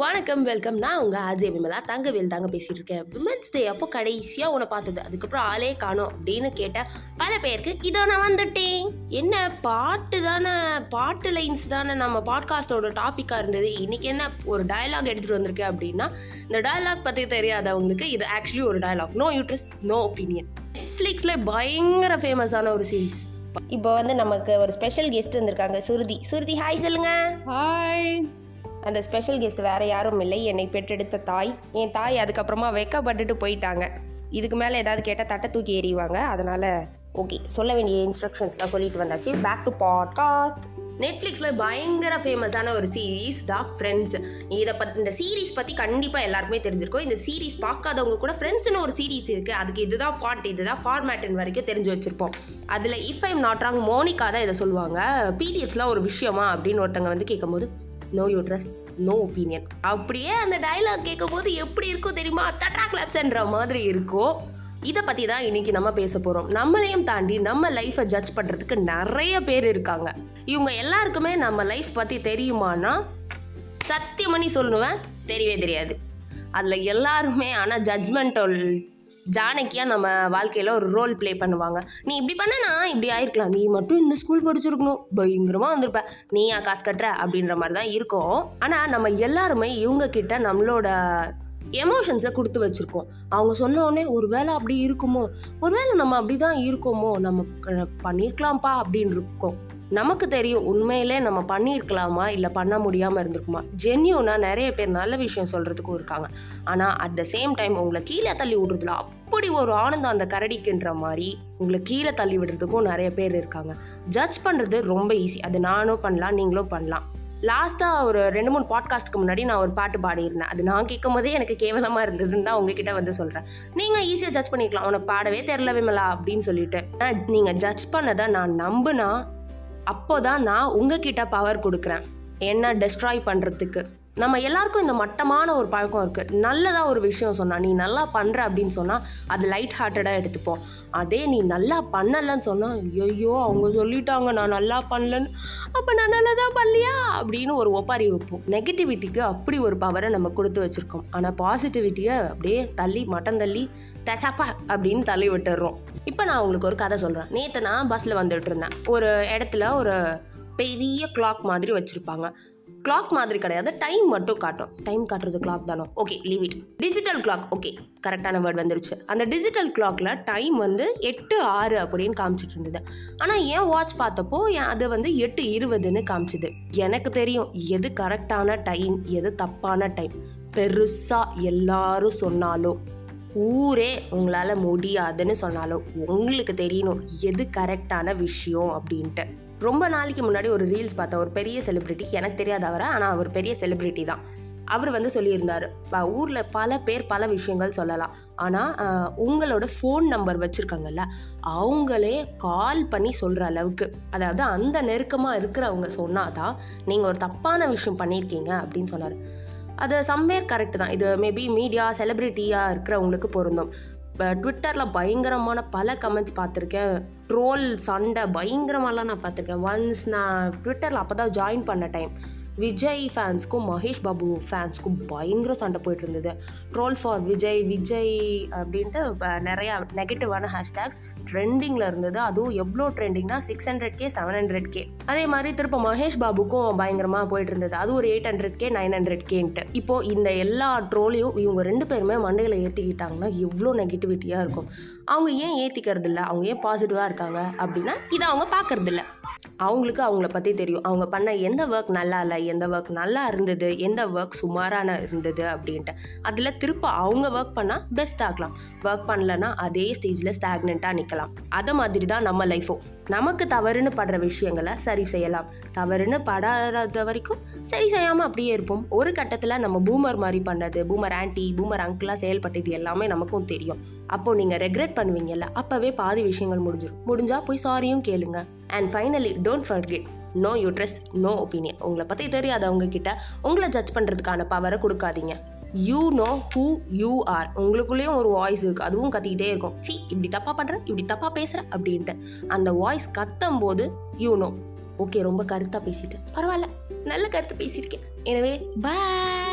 வணக்கம் வெல்கம். நான் உங்கள் அஜய் விமலா. தங்கவேல் தாங்க பேசிகிட்டு இருக்கேன் விமன்ஸ் டே அப்போ கடைசியாக உன்னை பார்த்தது. அதுக்கப்புறம் ஆளே காணோம் அப்படின்னு கேட்ட பல பேருக்கு இதோ நான் வந்துட்டேன். என்ன பாட்டு தானே பாட்டு லைன்ஸ் தானே நம்ம பாட்காஸ்டோட டாப்பிக்காக இருந்தது. இன்னைக்கு என்ன ஒரு டயலாக் எடுத்துகிட்டு வந்திருக்கேன் அப்படின்னா இந்த டயலாக் பற்றி தெரியாதவங்களுக்கு இது ஆக்சுவலி ஒரு dialogue no uterus no opinion நெட்ஃப்ளிக்ஸில் பயங்கர ஃபேமஸான ஒரு சீரிஸ் இப்போ வந்து நமக்கு ஒரு ஸ்பெஷல் கெஸ்ட் வந்திருக்காங்க சுருதி. சுருதி ஹாய் சொல்லுங்க. ஹாய் அந்த ஸ்பெஷல் கெஸ்ட் வேற யாரும் இல்லை. என்னை பெற்றெடுத்த தாய். என் தாய் அதுக்கப்புறமா வெக்கப்பட்டுட்டு போயிட்டாங்க. இதுக்கு மேலே ஏதாவது கேட்டால் தட்டை தூக்கி எறிவாங்க. அதனால ஓகே சொல்ல வேண்டிய இன்ஸ்ட்ரக்ஷன்ஸ் தான் சொல்லிட்டு வந்தாச்சு. பேக் டு பாட்காஸ்ட் நெட்ஃப்ளிக்ஸில் பயங்கர ஃபேமஸான ஒரு சீரீஸ் தான் ஃப்ரெண்ட்ஸ் இதை பத் இந்த சீரீஸ் பற்றி கண்டிப்பாக எல்லாருக்குமே தெரிஞ்சிருக்கும். இந்த சீரீஸ் பார்க்காதவங்க கூட ஃப்ரெண்ட்ஸ்னு ஒரு சீரீஸ் இருக்குது அதுக்கு இதுதான் ஃபாண்ட் இதுதான் ஃபார்மேட்னு வரைக்கும் தெரிஞ்சு வச்சுருப்போம். அதில் if I'm not wrong Monica தான் இதை சொல்லுவாங்க. பீரியட்ஸ்லாம் ஒரு விஷயமா அப்படின்னு ஒருத்தங்க வந்து கேட்கும்போது no you dress no opinion அப்படியே அந்த டைலாக் கேட்கும் போது எப்படி இருக்கும் தெரியுமா? தட்டா கிளாப்ஸ்ன்ற மாதிரி இருக்கும். இதை பற்றி தான் இன்றைக்கி நம்ம பேச போகிறோம் நம்மளையும் தாண்டி நம்ம லைஃப்பை ஜட்ஜ் பண்ணுறதுக்கு நிறைய பேர் இருக்காங்க. இவங்க எல்லாருக்குமே நம்ம லைஃப் பற்றி தெரியுமானா சத்தியமணி சொல்லுவேன் தெரியவே தெரியாது. அதில் எல்லாருமே ஆனால் ஜட்ஜ்மெண்டல் ஜானகியாக நம்ம வாழ்க்கையில் ஒரு ரோல் ப்ளே பண்ணுவாங்க. நீ இப்படி பண்ணனா இப்படி ஆயிருக்கலாம். நீ மட்டும் இந்த ஸ்கூல் படிச்சிருக்கணும். பயங்கரமாக வந்திருப்ப. நீயா காசு கட்டுற அப்படின்ற மாதிரி தான் இருக்கும். ஆனால் நம்ம எல்லாருமே இவங்க கிட்ட நம்மளோட எமோஷன்ஸை கொடுத்து வச்சுருக்கோம். அவங்க சொன்ன உடனே ஒரு வேளை அப்படி இருக்குமோ? ஒரு வேளை நம்ம அப்படி தான் இருக்கோமோ? நம்ம பண்ணியிருக்கலாம்ப்பா அப்படின்னு இருக்கோம். நமக்கு தெரியும் உண்மையிலே நம்ம பண்ணியிருக்கலாமா? இல்லை பண்ண முடியாமல் இருந்திருக்குமா? ஜென்யூனாக நிறைய பேர் நல்ல விஷயம் சொல்கிறதுக்கும் இருக்காங்க. ஆனால் அட் த சேம் டைம் உங்களை கீழே தள்ளி விடுறதுல அப்படி ஒரு ஆனந்தம் அந்த கரடிக்குன்ற மாதிரி உங்களை கீழே தள்ளி விடுறதுக்கும் நிறைய பேர் இருக்காங்க. ஜட்ஜ் பண்ணுறது ரொம்ப ஈஸி அது நானும் பண்ணலாம் நீங்களும் பண்ணலாம். லாஸ்ட்டாக ஒரு ரெண்டு மூணு பாட்காஸ்ட்டுக்கு முன்னாடி நான் ஒரு பாட்டு பாடியிருந்தேன். அது நான் கேட்கும் போதே எனக்கு கேவலமாக இருந்ததுன்னு தான் உங்ககிட்ட வந்து சொல்கிறேன் நீங்கள் ஈஸியாக ஜட்ஜ் பண்ணிக்கலாம். உனக்கு பாடவே தெரில விமலா அப்படின்னு சொல்லிட்டு. நீங்கள் ஜட்ஜ் பண்ணதை நான் நம்புனா அப்போ தான் நான் உங்ககிட்ட பவர் கொடுக்குறேன். என்ன டெஸ்ட்ராய் பண்ணுறதுக்கு நம்ம எல்லாருக்கும் இந்த மட்டமான ஒரு பழக்கம் இருக்குது நல்லதாக ஒரு விஷயம் சொன்னால் நீ நல்லா பண்ணுற அப்படின்னு சொன்னால் அது லைட் ஹார்ட்டடாக எடுத்துப்போம். அதே நீ நல்லா பண்ணலைன்னு சொன்னால் ஐயோ அவங்க சொல்லிட்டாங்க நான் நல்லா பண்ணலன்னு. அப்போ நான் நல்லா தான் பண்ணலையா? அப்படின்னு ஒரு ஒப்பாரி வைப்போம். நெகட்டிவிட்டிக்கு அப்படி ஒரு பவரை நம்ம கொடுத்து வச்சுருக்கோம். ஆனால் பாசிட்டிவிட்டியை அப்படியே தள்ளி மட்டம் தள்ளி தச்சாப்பா அப்படின்னு தள்ளி விட்டுடுறோம் இப்போ நான் உங்களுக்கு ஒரு கதை சொல்கிறேன் நேற்று நான் பஸ்ஸில் வந்துட்டு இருந்தேன். ஒரு இடத்துல ஒரு பெரிய கிளாக் மாதிரி வச்சுருப்பாங்க. கிளாக் மாதிரி கிடையாது. டைம் மட்டும் காட்டும். டைம் காட்டுறது கிளாக் தானோ? Okay leave it digital clock okay கரெக்டான வேர்ட் வந்துருச்சு. அந்த டிஜிட்டல் கிளாக்ல டைம் வந்து எட்டு ஆறு அப்படின்னு காமிச்சிட்டு இருந்தது. ஆனால் என் வாட்ச் பார்த்தப்போ அது வந்து எட்டு இருபதுன்னு காமிச்சுது. எனக்கு தெரியும் எது கரெக்டான டைம் எது தப்பான டைம் பெருசாக எல்லாரும் சொன்னாலும் ஊரே உங்களால் முடியாதுன்னு சொன்னாலும் உங்களுக்கு தெரியணும் எது கரெக்டான விஷயம் அப்படின்ட்டு. ரொம்ப நாளைக்கு முன்னாடி ஒரு ரீல்ஸ் பார்த்தேன். ஒரு பெரிய செலிப்ரிட்டி எனக்கு தெரியாத அவரை ஆனால் அவர் பெரிய செலிப்ரிட்டி தான். அவர் வந்து சொல்லியிருந்தார் ஊரில் பல பேர் பல விஷயங்கள் சொல்லலாம். ஆனால் உங்களோட ஃபோன் நம்பர் வச்சுருக்காங்கல்ல அவங்களே கால் பண்ணி சொல்கிற அளவுக்கு. அதாவது அந்த நெருக்கமாக இருக்கிறவங்க சொன்னாதான் நீங்கள் ஒரு தப்பான விஷயம் பண்ணியிருக்கீங்க அப்படின்னு சொன்னார். அது சம்வேர் கரெக்ட் தான். இது மேபி மீடியா செலிப்ரிட்டியாக இருக்கிறவங்களுக்கு பொருந்தும். ட்விட்டரில் பயங்கரமான பல கமெண்ட்ஸ் பார்த்துருக்கேன். ட்ரோல் சண்டை பயங்கரமாலாம் நான் பார்த்துருக்கேன். ஒன்ஸ் நான் ட்விட்டரில் அப்போ தான் ஜாயின் பண்ண டைம் விஜய் ஃபேன்ஸ்க்கும் மகேஷ் பாபு ஃபேன்ஸ்க்கும் பயங்கர சண்டை போயிட்டு இருந்தது ட்ரோல் ஃபார் விஜய் விஜய் அப்படின்ட்டு நிறையா நெகட்டிவான ஹேஷ்டேக்ஸ் ட்ரெண்டிங்கில் இருந்தது. அதுவும் எவ்வளோ ட்ரெண்டிங்னா six hundred K seven hundred K அதே மாதிரி திரும்ப மகேஷ் பாபுக்கும் பயங்கரமாக போயிட்டு இருந்தது அது ஒரு eight hundred K nine hundred கேன்ட்டு இப்போ இந்த எல்லா ட்ரோலையும் இவங்க ரெண்டு பேருமே மண்டையில் ஏற்றிக்கிட்டாங்கன்னா எவ்வளோ நெகட்டிவிட்டியாக இருக்கும். அவங்க ஏன் ஏற்றிக்கிறது இல்லை அவங்க ஏன் பாசிட்டிவாக இருக்காங்க? அப்படின்னா இதை அவங்க பார்க்கறது அவங்களுக்கு அவங்கள பற்றி தெரியும். அவங்க பண்ண எந்த ஒர்க் நல்லா இல்லை எந்த ஒர்க் நல்லா இருந்தது எந்த ஒர்க் சுமாரான இருந்தது அப்படின்ட்டு. அதில் திருப்ப அவங்க ஒர்க் பண்ணால் பெஸ்ட் ஆகலாம். ஒர்க் பண்ணலன்னா அதே ஸ்டேஜில் ஸ்டாக்னண்ட்டாக நிற்கலாம் அதை மாதிரி தான் நம்ம லைஃபும் நமக்கு தவறுன்னு படுற விஷயங்களை சரி செய்யலாம். தவறுன்னு படாத வரைக்கும் சரி செய்யாமல் அப்படியே இருப்போம். ஒரு கட்டத்தில் நம்ம பூமர் மாதிரி பண்ணது பூமர் ஆன்ட்டி பூமர் அங்கிளாக செயல்பட்டது எல்லாமே நமக்கும் தெரியும். அப்போது நீங்கள் ரெக்ரெட் பண்ணுவீங்கல்ல அப்போவே பாதி விஷயங்கள் முடிஞ்சிடும் முடிஞ்சா போய் சாரியும் கேளுங்க. And finally don't forget no uterus no opinion உங்களை பற்றி தெரியாதவங்க கிட்ட உங்களை ஜட்ஜ் பண்ணுறதுக்கான பவரை கொடுக்காதீங்க. You know who you are உங்களுக்குள்ளேயும் ஒரு வாய்ஸ் இருக்குது அதுவும் கத்திக்கிட்டே இருக்கும். சி இப்படி தப்பாக பண்ணுற இப்படி தப்பாக பேசுகிற அப்படின்ட்டு. அந்த வாய்ஸ் கத்தும் போது யூ நோ ஓகே ரொம்ப கருத்தாக பேசிட்டேன். பரவாயில்ல. நல்ல கருத்து பேசியிருக்கேன். எனவே பாய்